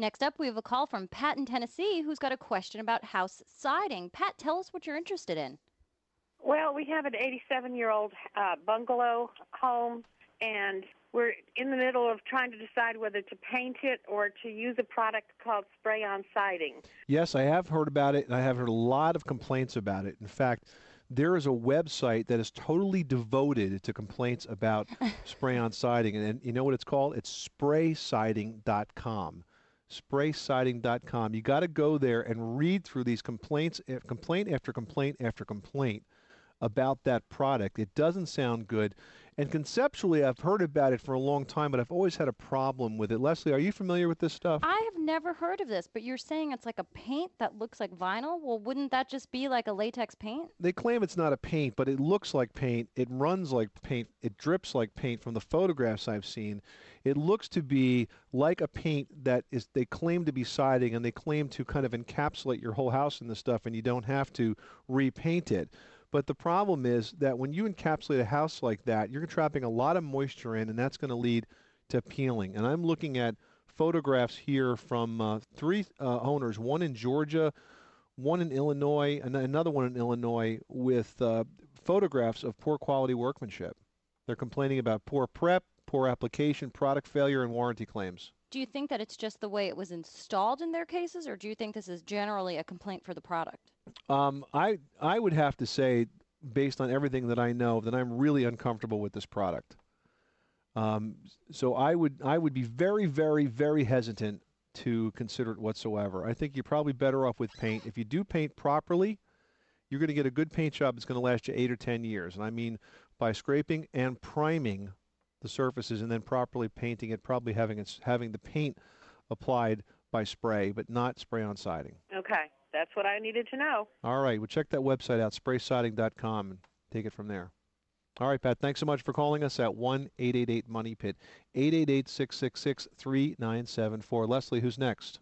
Next up, we have a call from Pat in Tennessee who's got a question about house siding. Pat, tell us what you're interested in. Well, we have an 87 year old uh, bungalow home, and we're in the middle of trying to decide whether to paint it or to use a product called spray on siding. Yes, I have heard about it, and I have heard a lot of complaints about it. In fact, there is a website that is totally devoted to complaints about spray on siding. And, and, you know what it's called? It's spraysiding.com spraysiding.com. You got to go there and read through these complaints, eh, complaint after complaint after complaint about that product. It doesn't sound good. And conceptually, I've heard about it for a long time, but I've always had a problem with it. Leslie, are you familiar with this stuff? I have never heard of this, but you're saying it's like a paint that looks like vinyl? Well, wouldn't that just be like a latex paint? They claim it's not a paint, but it looks like paint. It runs like paint. It drips like paint from the photographs I've seen. It looks to be like a paint that is they claim to be siding and they claim to kind of encapsulate your whole house in this stuff and you don't have to repaint it. But the problem is that when you encapsulate a house like that, you're trapping a lot of moisture in, and that's going to lead to peeling. And I'm looking at photographs here from uh, three uh, owners, one in Georgia, one in Illinois, and another one in Illinois, with uh, photographs of poor quality workmanship. They're complaining about poor prep, poor application, product failure, and warranty claims. Do you think that it's just the way it was installed in their cases, or do you think this is generally a complaint for the product? Um, I I would have to say, based on everything that I know, that I'm really uncomfortable with this product. Um, so I would I would be very very very hesitant to consider it whatsoever. I think you're probably better off with paint. If you do paint properly, you're going to get a good paint job that's going to last you eight or ten years. And I mean by scraping and priming the surfaces and then properly painting it, probably having it, having the paint applied by spray, but not spray on siding. Okay, that's what I needed to know. All right, well check that website out, spraysiding.com, and take it from there. All right, Pat, thanks so much for calling us at 1 888 Money Pit, 888 666 3974. Leslie, who's next?